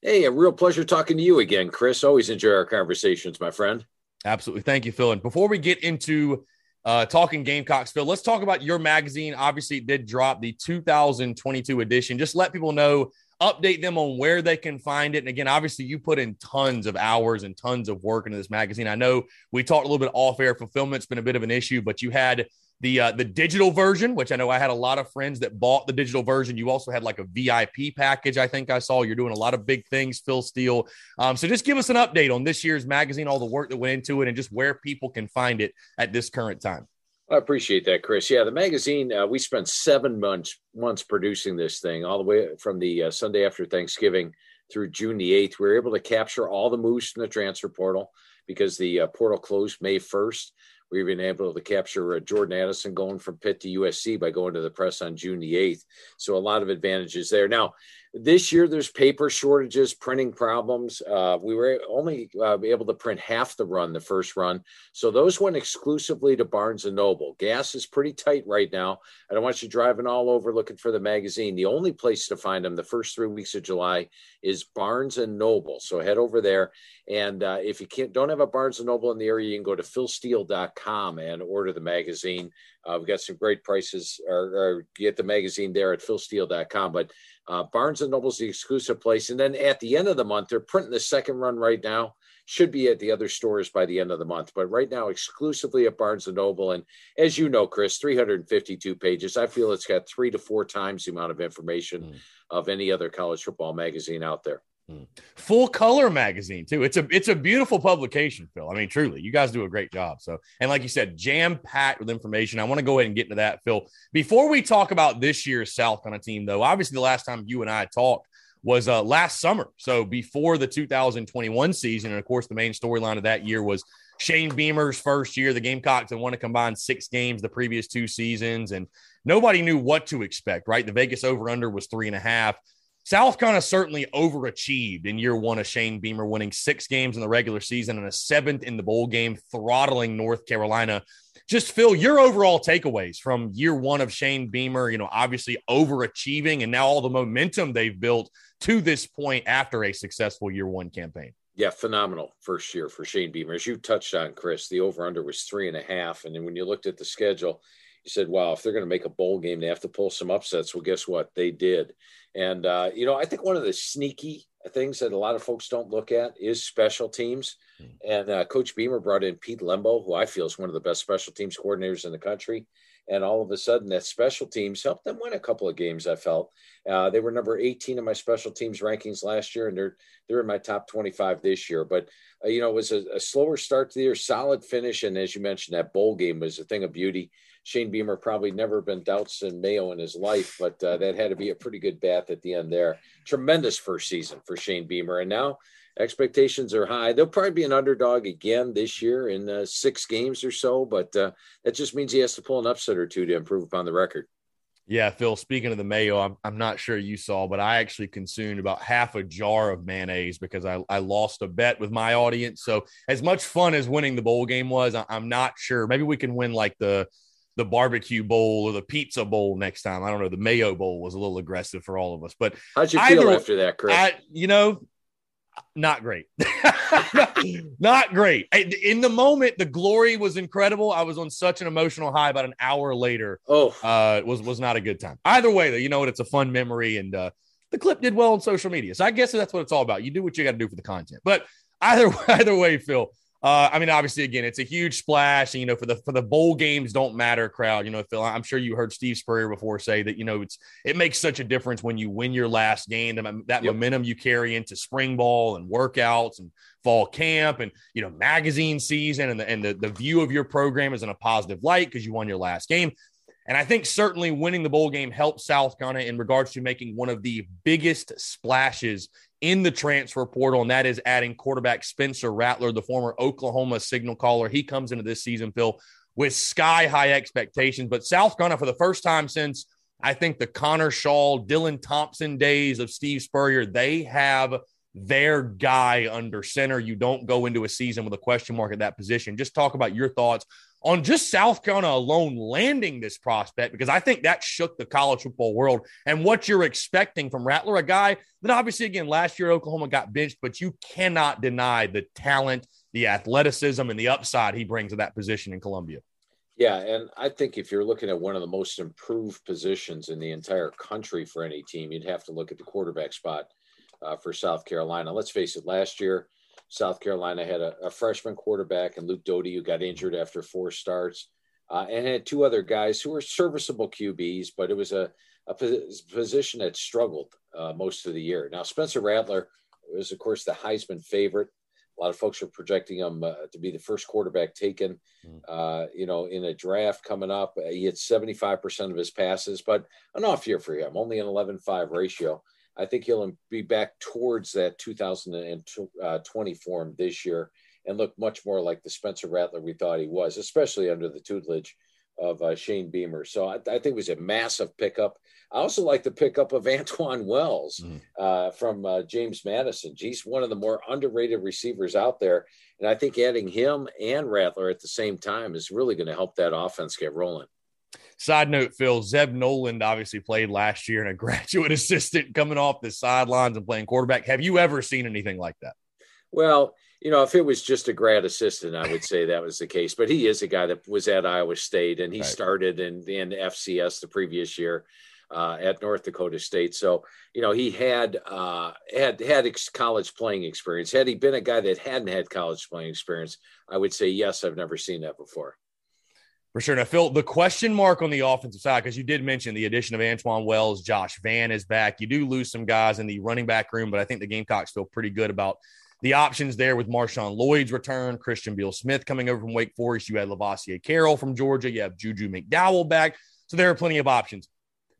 Hey, a real pleasure talking to you again, Chris. Always enjoy our conversations, my friend. Absolutely. Thank you, Phil. And before we get into uh, talking Gamecocks, Phil, let's talk about your magazine. Obviously, it did drop the 2022 edition. Just let people know, update them on where they can find it. And again, obviously, you put in tons of hours and tons of work into this magazine. I know we talked a little bit off air. Fulfillment's been a bit of an issue, but you had the uh, the digital version, which I know I had a lot of friends that bought the digital version. You also had like a VIP package. I think I saw you're doing a lot of big things, Phil Steele. Um, so just give us an update on this year's magazine, all the work that went into it, and just where people can find it at this current time. I appreciate that, Chris. Yeah, the magazine uh, we spent seven months months producing this thing, all the way from the uh, Sunday after Thanksgiving through June the eighth. We were able to capture all the moves from the transfer portal because the uh, portal closed May first. We've been able to capture uh, Jordan Addison going from Pitt to USC by going to the press on June the 8th. So a lot of advantages there. Now, this year there's paper shortages, printing problems. Uh, we were only uh, able to print half the run, the first run. So those went exclusively to Barnes and Noble. Gas is pretty tight right now. I don't want you driving all over looking for the magazine. The only place to find them the first three weeks of July is Barnes and Noble. So head over there. And uh, if you can't don't have a Barnes and Noble in the area, you can go to philsteele.com and order the magazine. Uh, we've got some great prices, or, or, get the magazine there at philsteele.com. But uh, Barnes and Noble's the exclusive place. And then at the end of the month, they're printing the second run right now. Should be at the other stores by the end of the month, but right now exclusively at Barnes and Noble. And as you know, Chris, 352 pages. I feel it's got three to four times the amount of information mm. of any other college football magazine out there. Full color magazine too. It's a it's a beautiful publication, Phil. I mean, truly, you guys do a great job. So, and like you said, jam packed with information. I want to go ahead and get into that, Phil. Before we talk about this year's South Carolina team, though, obviously the last time you and I talked was uh, last summer. So before the 2021 season, and of course, the main storyline of that year was Shane Beamer's first year. The Gamecocks had won a combined six games the previous two seasons, and nobody knew what to expect. Right, the Vegas over under was three and a half. South Carolina certainly overachieved in year one of Shane Beamer, winning six games in the regular season and a seventh in the bowl game, throttling North Carolina. Just Phil, your overall takeaways from year one of Shane Beamer, you know, obviously overachieving and now all the momentum they've built to this point after a successful year one campaign. Yeah, phenomenal first year for Shane Beamer. As you touched on, Chris, the over under was three and a half. And then when you looked at the schedule, you said, wow, if they're going to make a bowl game, they have to pull some upsets. Well, guess what? They did. And, uh, you know, I think one of the sneaky things that a lot of folks don't look at is special teams. Hmm. And uh, Coach Beamer brought in Pete Lembo, who I feel is one of the best special teams coordinators in the country. And all of a sudden, that special teams helped them win a couple of games. I felt uh, they were number 18 in my special teams rankings last year, and they're they're in my top 25 this year. But uh, you know, it was a, a, slower start to the year, solid finish, and as you mentioned, that bowl game was a thing of beauty. Shane Beamer probably never been doubts in Mayo in his life, but uh, that had to be a pretty good bath at the end there. Tremendous first season for Shane Beamer, and now expectations are high. They'll probably be an underdog again this year in uh, six games or so, but uh, that just means he has to pull an upset or two to improve upon the record. Yeah, Phil, speaking of the mayo, I'm, I'm not sure you saw, but I actually consumed about half a jar of mayonnaise because I, I lost a bet with my audience. So, as much fun as winning the bowl game was, I, I'm not sure. Maybe we can win like the the barbecue bowl or the pizza bowl next time. I don't know. The mayo bowl was a little aggressive for all of us. But how'd you feel after that, Chris? I, you know, not great. [laughs] not great. In the moment, the glory was incredible. I was on such an emotional high. About an hour later, oh, uh, was was not a good time. Either way, though, you know what? It's a fun memory, and uh, the clip did well on social media. So I guess that's what it's all about. You do what you got to do for the content. But either [laughs] either way, Phil, uh, I mean, obviously, again, it's a huge splash. And, you know, for the for the bowl games don't matter crowd. You know, Phil, I'm sure you heard Steve Spurrier before say that. You know, it's it makes such a difference when you win your last game. That yep. momentum you carry into spring ball and workouts and fall camp and you know magazine season and the and the, the view of your program is in a positive light because you won your last game. And I think certainly winning the bowl game helped South Carolina in regards to making one of the biggest splashes in the transfer portal, and that is adding quarterback Spencer Rattler, the former Oklahoma signal caller. He comes into this season, Phil, with sky high expectations. But South Carolina, for the first time since I think the Connor Shaw, Dylan Thompson days of Steve Spurrier, they have their guy under center. You don't go into a season with a question mark at that position. Just talk about your thoughts on just South Carolina alone landing this prospect because I think that shook the college football world and what you're expecting from Rattler, a guy that obviously, again, last year Oklahoma got benched, but you cannot deny the talent, the athleticism, and the upside he brings to that position in Columbia. Yeah, and I think if you're looking at one of the most improved positions in the entire country for any team, you'd have to look at the quarterback spot uh, for South Carolina. Let's face it, last year South Carolina had a, a freshman quarterback and Luke Doty who got injured after four starts, uh, and had two other guys who were serviceable QBs, but it was a, a position that struggled uh, most of the year. Now Spencer Rattler was, of course, the Heisman favorite. A lot of folks are projecting him uh, to be the first quarterback taken, hmm. uh, you know, in a draft coming up. He hit 75% of his passes, but an off year for him, only an 11-5 ratio. I think he'll be back towards that 2020 form this year and look much more like the Spencer Rattler we thought he was, especially under the tutelage of uh, Shane Beamer. So I, I, think it was a massive pickup. I also like the pickup of [laughs] Antwane Wells mm. uh, from uh, James Madison. He's one of the more underrated receivers out there. And I think adding him and Rattler at the same time is really going to help that offense get rolling. Side note, Phil, Zeb Noland obviously played last year and a [laughs] graduate assistant coming off the sidelines and playing quarterback. Have you ever seen anything like that? Well, you know, if it was just a grad assistant, I would say that was the case. But he is a guy that was at Iowa State and he right. started in, in FCS the previous year. Uh, at North Dakota State. So you know he had uh, had had ex- college playing experience. Had he been a guy that hadn't had college playing experience, I would say yes. I've never seen that before. For sure. Now, Phil, the question mark on the offensive side, because you did mention the addition of Antwane Wells, Josh Vann is back. You do lose some guys in the running back room, but I think the Gamecocks feel pretty good about the options there with Marshawn Lloyd's return, Christian Beal Smith coming over from Wake Forest. You had Lovasea Carroll from Georgia. You have Juju McDowell back. So there are plenty of options.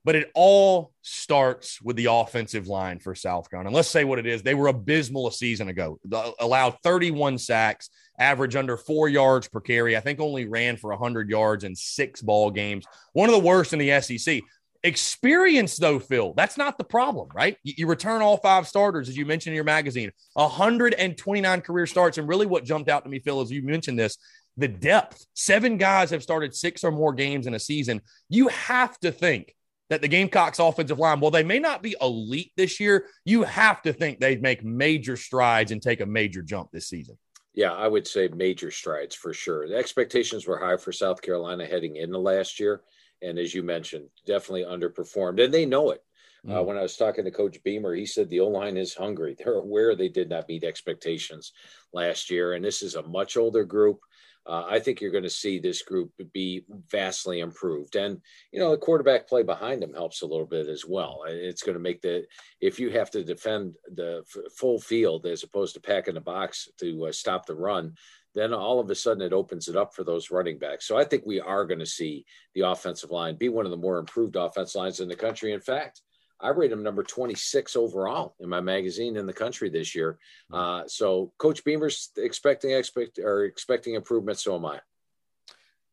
But it all starts with the offensive line for South Carolina. And let's say what it is. They were abysmal a season ago, allowed 31 sacks, average under four yards per carry. I think only ran for 100 yards in six ball games. One of the worst in the SEC. Experience, though, Phil, that's not the problem, right? You, you, return all five starters, as you mentioned in your magazine, 129 career starts. And really, what jumped out to me, Phil, as you mentioned this, the depth. Seven guys have started six or more games in a season. You have to think that the Gamecocks offensive line, well, they may not be elite this year, you have to think they'd make major strides and take a major jump this season. Yeah, I would say major strides for sure. The expectations were high for South Carolina heading into last year. And as you mentioned, definitely underperformed. And they know it. Uh, mm. Uh, when I was talking to Coach Beamer, he said the O line is hungry. [laughs] They're aware they did not meet expectations last year. And this is a much older group uh, I think you're going to see this group be vastly improved. And, you know, the quarterback play behind them helps a little bit as well. It's going to make the, if you have to defend the f- full field as opposed to packing the box to uh, stop the run, then all of a sudden it opens it up for those running backs. So I think we are going to see the offensive line be one of the more improved offense lines in the country. In fact, I rate him number 26 overall in my magazine in the country this year. Hmm. Uh, so Coach Beamer's expecting expect or expecting improvement. So am I.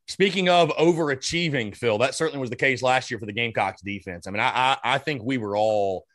Speaking of overachieving, Phil, that certainly was the case last year for the Gamecocks defense. I mean, I, I, I think we were all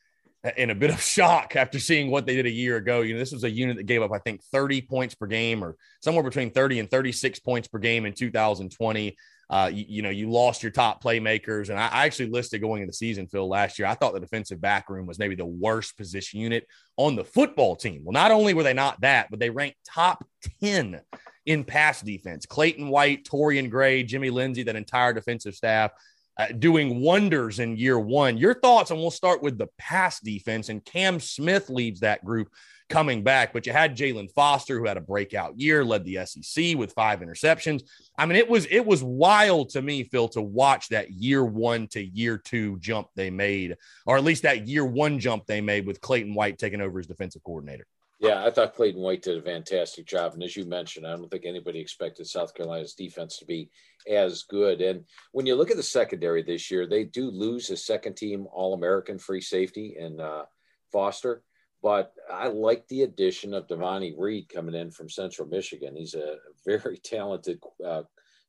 in a bit of [laughs] shock after seeing what they did a year ago. You know, this was a unit that gave up, I think, 30 points per game or somewhere between 30 and 36 points per game in 2020. Uh, you, you, know, you lost your top playmakers. And I, I, actually listed going into the season, Phil, last year. I thought the defensive back room was maybe the worst position unit on the football team. Well, not only were they not that, but they ranked top 10 in pass defense. Clayton White, Torian Gray, Jimmy Lindsey, that entire defensive staff. Uh, doing wonders in year one. Your thoughts, and we'll start with the pass defense. And Cam Smith leads that group coming back. But you had Jaylan Foster, who had a breakout year, led the SEC with five interceptions. I mean, it was it was wild to me, Phil, to watch that year one to year two jump they made, or at least that year one jump they made with Clayton White taking over as defensive coordinator. Yeah, I thought Clayton White did a fantastic job. And as you mentioned, I don't think anybody expected South Carolina's defense to be as good. And when you look at the secondary this year, they do lose a second team All American free safety in uh, Foster. But I like the addition of Devonni Reed coming in from Central Michigan. He's a very [laughs] talented uh,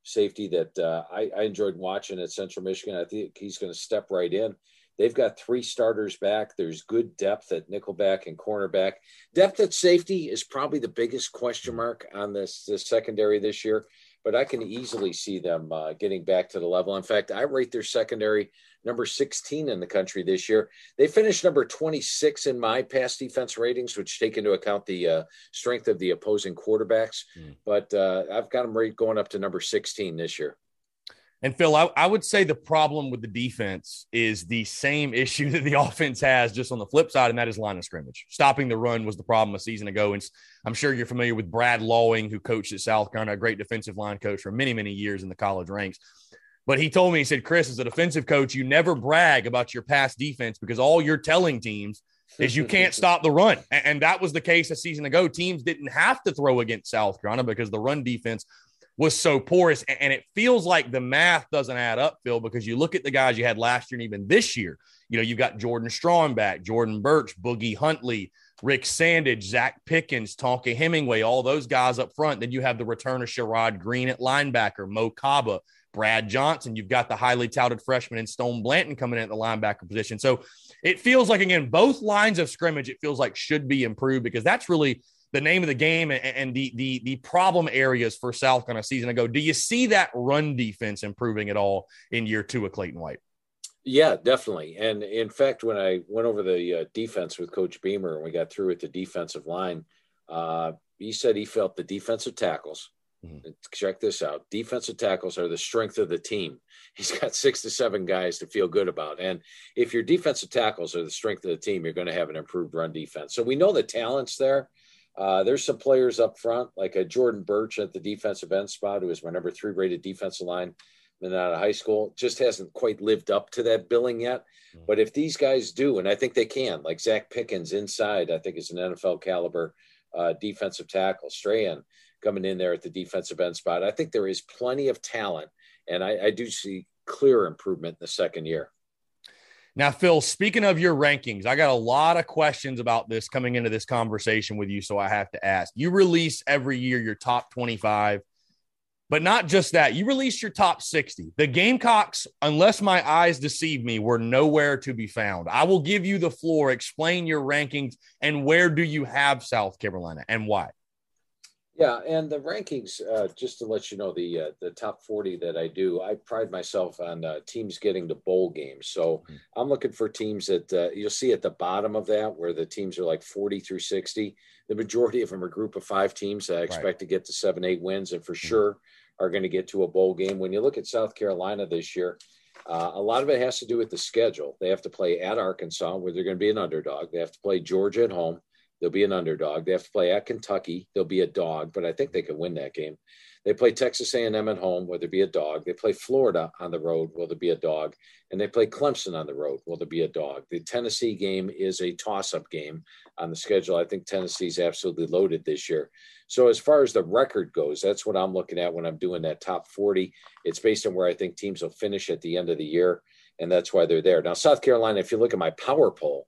safety that uh, I, I, enjoyed watching at Central Michigan. I think he's going to step right in. They've got three starters back. There's good depth at nickelback and cornerback. Depth at safety is probably the biggest question mark on this, this secondary this year but I can easily see them uh, getting back to the level. In fact, I rate their secondary number 16 in the country this year. They finished number 26 in my pass defense ratings, which take into account the uh, strength of the opposing quarterbacks. Mm. But uh, I've got them rate going up to number 16 this year. And Phil, I, I, would say the problem with the defense is the same [laughs] issue that the offense has, just on the flip side, and that is line of scrimmage. Stopping the run was the problem a season ago. And I'm sure you're familiar with Brad Lawing, who coached at South Carolina, a great defensive line coach for many, many years in the college ranks. But he told me, he said, Chris, as a defensive coach, you never brag about your past defense because all you're telling teams is you can't [laughs] stop the run. And that was the case a season ago. Teams didn't have to throw against South Carolina because the run defense was so porous. And it feels like the math doesn't add up, Phil, because you look at the guys you had last year and even this year. You know, you've got Jordan Strong back, Jordan Burch, Boogie Huntley, Rick Sandidge, Zach Pickens, Tonka Hemingway, all those guys up front. Then you have the return of Sherrod Greene at linebacker, Mo Kaba, Brad Johnson. You've got the highly touted freshman in Stone Blanton coming in at the linebacker position. So it feels like, again, both lines of scrimmage, it feels like should be improved because that's really – the name of the game and, and the the the problem areas for South on a season ago. Do you see that run defense improving at all in year two of Clayton White? Yeah, definitely. And in fact, when I went over the uh, defense with Coach Beamer and we got through with the defensive line, uh, he said he felt the defensive tackles. Mm-hmm. Check this out. Defensive tackles are the strength of the team. [laughs] He's got six to seven guys to feel good about. And if your defensive tackles are the strength of the team, you're going to have an improved run defense. So we know the talent's there. Uh, there's some players up front, like a Jordan Burch at the defensive end spot, who is my number three rated defensive line and out of high school. Just hasn't quite lived up to that billing yet. Mm-hmm. But if these guys do, and I think they can, like Zach Pickens inside, I think is an NFL caliber uh, defensive tackle. Strahan coming in there at the defensive end spot. I think there is plenty of talent, and I, I do see clear improvement in the second year. Now, Phil, speaking of your rankings, I got a lot of questions about this coming into this conversation with you. So I have to ask you release every year your top 25, but not just that, you release your top 60. The Gamecocks, unless my eyes deceive me, were nowhere to be found. I will give you the floor, explain your rankings, and where do you have South Carolina and why? Yeah, and the rankings, uh, just to let you know, the uh, the top forty that I do, I pride myself on uh, teams getting to bowl games. So mm-hmm. I'm looking for teams that uh, you'll see at the bottom of that, where the teams are like forty through sixty. The majority of them are group of five teams that I expect right. to get to seven, eight wins, and for mm-hmm. sure are going to get to a bowl game. When you look at South Carolina this year, uh, a lot of it has to do with the schedule. They have to play at Arkansas, where they're going to be an underdog. They have to play Georgia at home They'll be an underdog. They have to play at Kentucky. They'll be a dog, but I think they can win that game. They play Texas A&M at home. Will there be a dog? They play Florida on the road. Will there be a dog? And they play Clemson on the road. Will there be a dog? The Tennessee game is a toss-up game on the schedule. I think Tennessee's absolutely loaded this year. So as far as the record goes, that's what I'm looking at when I'm doing that top 40. It's based on where I think teams will finish at the end of the year, and that's why they're there. Now, South Carolina, if you look at my power poll,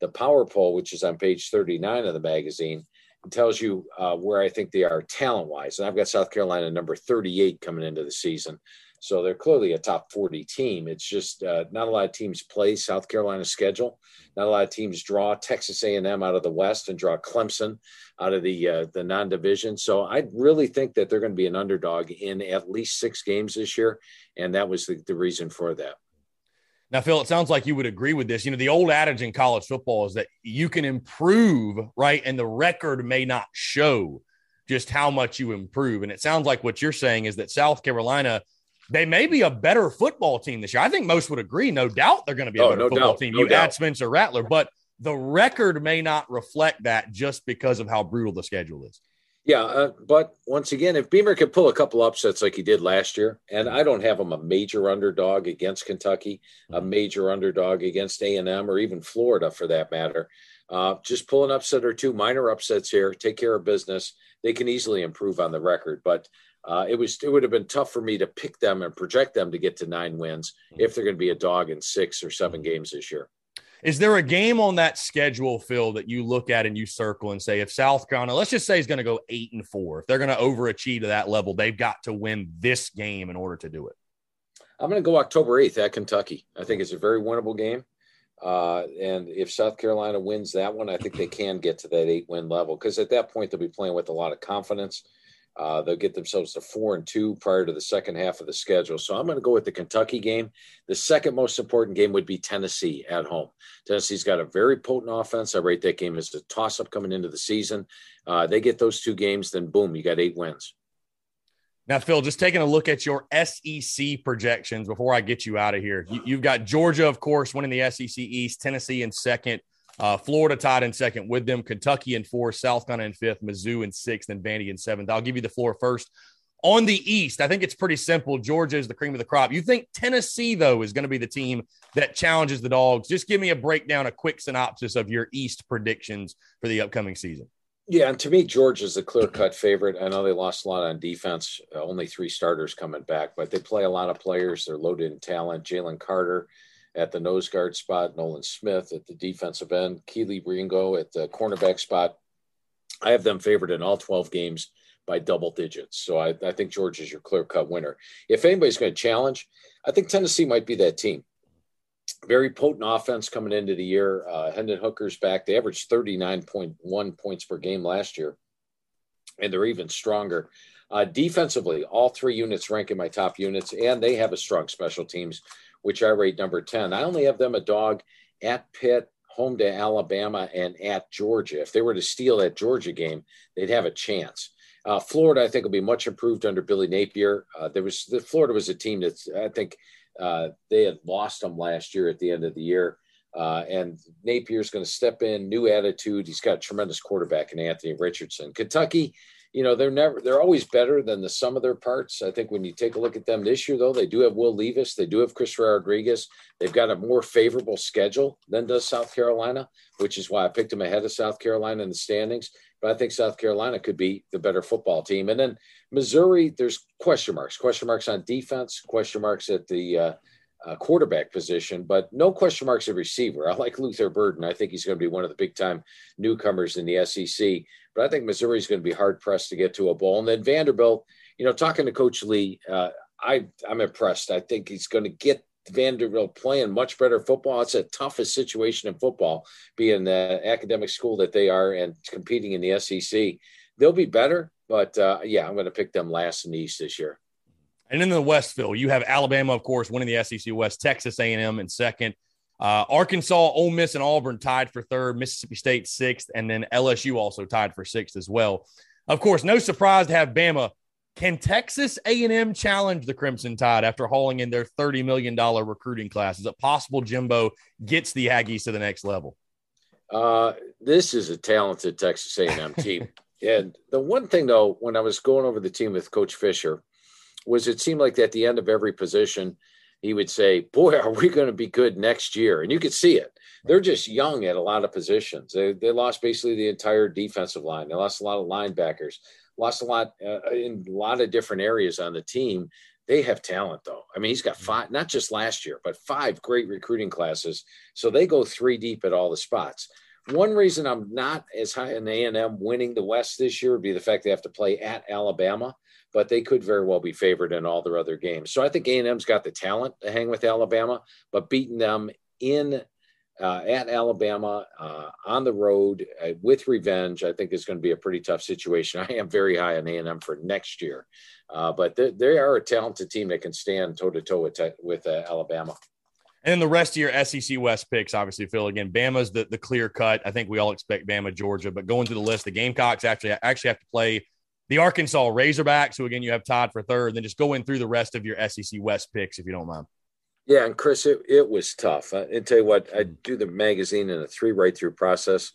the power poll, which is on page 39 of the magazine, tells you uh, where I think they are talent wise. And I've got South Carolina number 38 coming into the season. So they're clearly a top 40 team. It's just uh, not a lot of teams play South Carolina's schedule. Not a lot of teams draw Texas A&M out of the West and draw Clemson out of the uh, the non-division. So I really think that they're going to be an underdog in at least six games this year, and that was the, the reason for that. Now, Phil, it sounds like you would agree with this. You know, the old adage in college football is that you can improve, right? And the record may not show just how much you improve. And it sounds like what you're saying is that South Carolina, they may be a better football team this year. I think most would agree. No doubt they're going to be a oh, better no football doubt. team. No you doubt. add Spencer Rattler, but the record may not reflect that just because of how brutal the schedule is. Yeah, uh, but once again, if Beamer can pull a couple upsets like he did last year, and I don't have him a major underdog against Kentucky, a mm-hmm. major underdog against A and M, or even Florida for that matter, uh, just pull an upset or two, minor upsets here, take care of business. They can easily improve on the record, but uh, it was it would have been tough for me to pick them and project them to get to nine wins mm-hmm. if they're going to be a dog in six or seven mm-hmm. games this year. Is there a game on that schedule, Phil, that you look at and you circle and say, if South Carolina, let's just say, is going to go eight and four, if they're going to overachieve to that level, they've got to win this game in order to do it? I'm going to go October 8th at Kentucky. I think it's a very winnable game. Uh, and if South Carolina wins that one, I think they can get to that eight win level because at that point they'll be playing with a lot of confidence. Uh, they'll get themselves to four and two prior to the second half of the schedule. So I'm going to go with the Kentucky game. The second most important game would be Tennessee at home. Tennessee's got a very potent offense. I rate that game as a toss up coming into the season. Uh, they get those two games, then boom, you got eight wins. Now, Phil, just taking a look at your SEC projections before I get you out of here. You, have got Georgia, of course, winning the SEC East, Tennessee in second, uh, Florida tied in second with them, Kentucky in fourth, South Carolina in fifth, Mizzou in sixth, and Vandy in seventh. I'll give you the floor first. On the East, I think it's pretty simple. Georgia is the cream of the crop. You think Tennessee, though, is going to be the team that challenges the Dogs? Just give me a breakdown, a quick synopsis of your East predictions for the upcoming season. Yeah, and to me, Georgia is a clear cut favorite. I know they lost a lot on defense, only three starters coming back, but they play a lot of players. They're loaded in talent. Jalen Carter, at the nose guard spot, Nolan Smith at the defensive end, Kelee Ringo at the cornerback spot. I have them favored in all 12 games by double digits. So I, I think George is your clear cut winner. If anybody's going to challenge, I think Tennessee might be that team. Very potent offense coming into the year. Uh, Hendon Hooker's back. They averaged 39.1 points per game last year, and they're even stronger. Uh, defensively, all three units rank in my top units, and they have a strong special teams which I rate number 10. I only have them a dog at Pitt, home to Alabama, and at Georgia. If they were to steal that Georgia game, they'd have a chance. Uh, Florida, I think, will be much improved under Billy Napier. Uh, there was the Florida was a team that I think uh, they had lost them last year at the end of the year. Uh, and Napier's going to step in, new attitude. He's got a tremendous quarterback in Anthony Richardson. Kentucky, you know, they're never they're always better than the sum of their parts. I think when you take a look at them this year, though, they do have Will Levis, they do have Christopher Rodriguez. They've got a more favorable schedule than does South Carolina, which is why I picked them ahead of South Carolina in the standings. But I think South Carolina could be the better football team. And then Missouri, there's question marks, question marks on defense, question marks at the uh, uh, quarterback position, but no question marks at receiver. I like Luther Burden. I think he's going to be one of the big time newcomers in the SEC. But I think Missouri is going to be hard pressed to get to a bowl. And then Vanderbilt, you know, talking to Coach Lea, uh, I I'm impressed. I think he's going to get Vanderbilt playing much better football. It's a toughest situation in football, being the academic school that they are and competing in the SEC. They'll be better, but uh, yeah, I'm going to pick them last in the East this year. And in the Westville, you have Alabama, of course, winning the SEC West, Texas A&M in second, uh, Arkansas, Ole Miss, and Auburn tied for third, Mississippi State sixth, and then LSU also tied for sixth as well. Of course, no surprise to have Bama. Can Texas A&M challenge the Crimson Tide after hauling in their $30 million recruiting class? Is it possible Jimbo gets the Aggies to the next level? Uh, this is a talented Texas A&M team. [laughs] and the one thing, though, when I was going over the team with Coach Fisher, was it seemed like at the end of every position, he would say, Boy, are we going to be good next year? And you could see it. They're just young at a lot of positions. They, they lost basically the entire defensive line. They lost a lot of linebackers, lost a lot uh, in a lot of different areas on the team. They have talent, though. I mean, he's got five, not just last year, but five great recruiting classes. So they go three deep at all the spots. One reason I'm not as high in A&M winning the West this year would be the fact they have to play at Alabama but they could very well be favored in all their other games. So I think A&M's got the talent to hang with Alabama, but beating them in uh, at Alabama uh, on the road uh, with revenge, I think is going to be a pretty tough situation. [laughs] I am very high on A&M for next year, uh, but they, they, are a talented team that can stand toe to toe with uh, Alabama. And then the rest of your SEC West picks, obviously, Phil. Again, Bama's the, the clear cut. I think we all expect Bama, Georgia, but going through the list, the Gamecocks actually actually have to play the Arkansas Razorbacks, who again you have tied for third. Then just go in through the rest of your SEC West picks if you don't mind. Yeah, and Chris, it, it was tough. I, I tell you what, I do the magazine in a three write through process.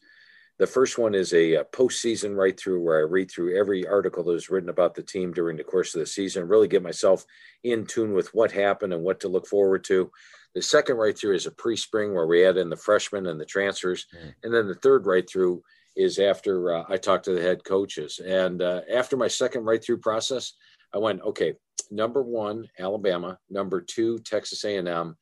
The first one is a, a postseason write through where I read through every article that was written about the team during the course of the season, really get myself in tune with what happened and what to look forward to. The second write through is a pre spring where we add in the freshmen and the transfers. Mm. And then the third right through is after uh, I talked to the head coaches. And uh, after my second right through process, I went, okay, number one, Alabama, number two, Texas A&M,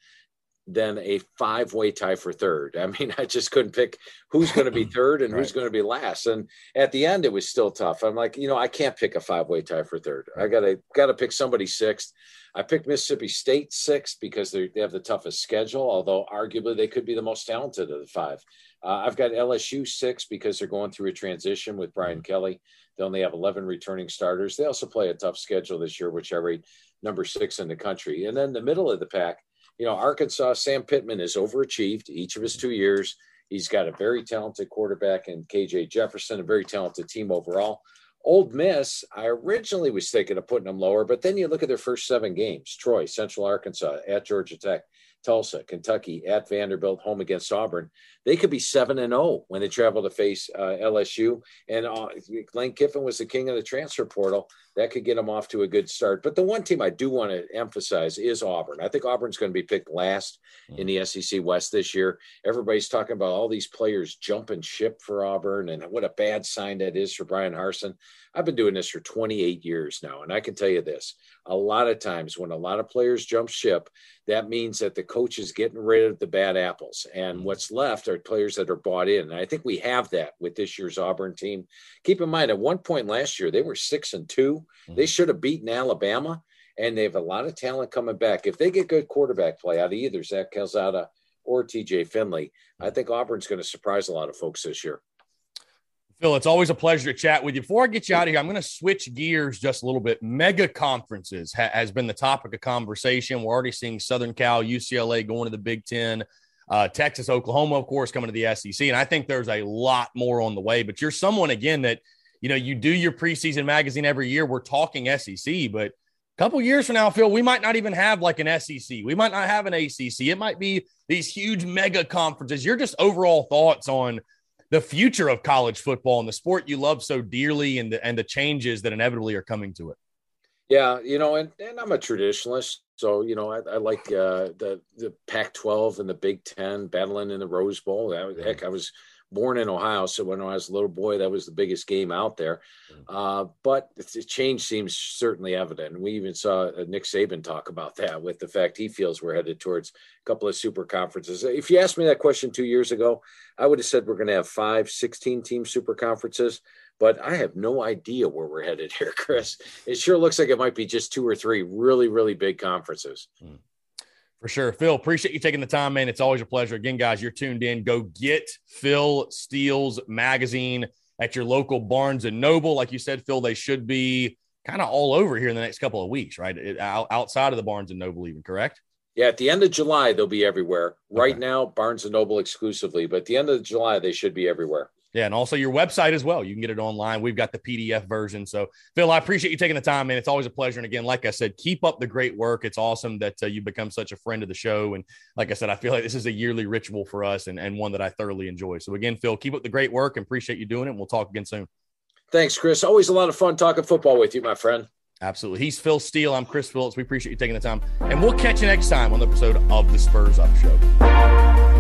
then a five way tie for third. I mean, [laughs] I just couldn't pick who's going to be [laughs] third and right. who's going to be last. And at the end, it was still tough. I'm like, you know, I can't pick a five way tie for third. I gotta gotta pick somebody sixth. I picked Mississippi State sixth because they have the toughest schedule, although arguably they could be the most talented of the five. Uh, I've got LSU six because they're going through a transition with Brian mm-hmm. Kelly. They only have 11 returning starters. They also play a tough schedule this year, which I rate number six in the country. And then the middle of the pack, you know, Arkansas, Sam Pittman has overachieved each of his two years. He's got a very talented quarterback in KJ Jefferson, a very talented team overall. Ole Miss, I originally was thinking of putting them lower, but then you look at their first seven games Troy, Central Arkansas, at Georgia Tech, Tulsa, Kentucky, at Vanderbilt, home against Auburn. They could be seven and zero oh when they travel to face uh, LSU. And uh, Lane Kiffin was the king of the transfer portal. That could get them off to a good start. But the one team I do want to emphasize is Auburn. I think Auburn's going to be picked last in the SEC West this year. Everybody's talking about all these players jumping ship for Auburn and what a bad sign that is for Bryan Harsin. I've been doing this for 28 years now, and I can tell you this: a lot of times when a lot of players jump ship, that means that the coach is getting rid of the bad apples, and mm-hmm. what's left are players that are bought in. And I think we have that with this year's Auburn team. Keep in mind, at one point last year, they were six and 2 mm-hmm. They should have beaten Alabama, and they have a lot of talent coming back. If they get good quarterback play out of either Zach Calzada or TJ Finley, I think Auburn's going to surprise a lot of folks this year. Phil, it's always a pleasure to chat with you. Before I get you out of here, I'm going to switch gears just a little bit. Mega conferences ha- has been the topic of conversation. We're already seeing Southern Cal, UCLA going to the Big Ten, uh, Texas, Oklahoma, of course, coming to the SEC. And I think there's a lot more on the way. But you're someone, again, that, you know, you do your preseason magazine every year. We're talking SEC, but a couple years from now, Phil, we might not even have like an SEC. We might not have an ACC. It might be these huge mega conferences. Your just overall thoughts on the future of college football and the sport you love so dearly and the, and the changes that inevitably are coming to it. Yeah, you know, and, and I'm a traditionalist. So, you know, I, I like uh, the, the Pac 12 and the Big Ten battling in the Rose Bowl. That, heck, I was born in Ohio, so when I was a little boy, that was the biggest game out there. Mm. Uh, but the change seems certainly evident. And we even saw uh, Nick Saban talk about that with the fact he feels we're headed towards a couple of super conferences. If you asked me that question two years ago, I would have said we're going to have five 16 team super conferences. But I have no idea where we're headed here, [laughs] Chris. It sure looks like it might be just two or three really, really big conferences. Mm. For sure. Phil, appreciate you taking the time, man. It's always a pleasure. Again, guys, you're tuned in. Go get Phil Steele's magazine at your local Barnes and Noble. Like you said, Phil, they should be kind of all over here in the next couple of weeks, right? It, outside of the Barnes and Noble, even correct? Yeah, at the end of July, they'll be everywhere. Right okay. now, Barnes and Noble exclusively, but at the end of July, they should be everywhere. Yeah, and also your website as well. You can get it online. We've got the PDF version. So, Phil, I appreciate you taking the time, man. It's always a pleasure. And again, like I said, keep up the great work. It's awesome that uh, you've become such a friend of the show. And like I said, I feel like this is a yearly ritual for us and, and one that I thoroughly enjoy. So, again, Phil, keep up the great work and appreciate you doing it. And we'll talk again soon. Thanks, Chris. Always a lot of fun talking football with you, my friend. Absolutely. He's Phil Steele. I'm Chris Phillips. We appreciate you taking the time. And we'll catch you next time on the episode of the Spurs Up Show.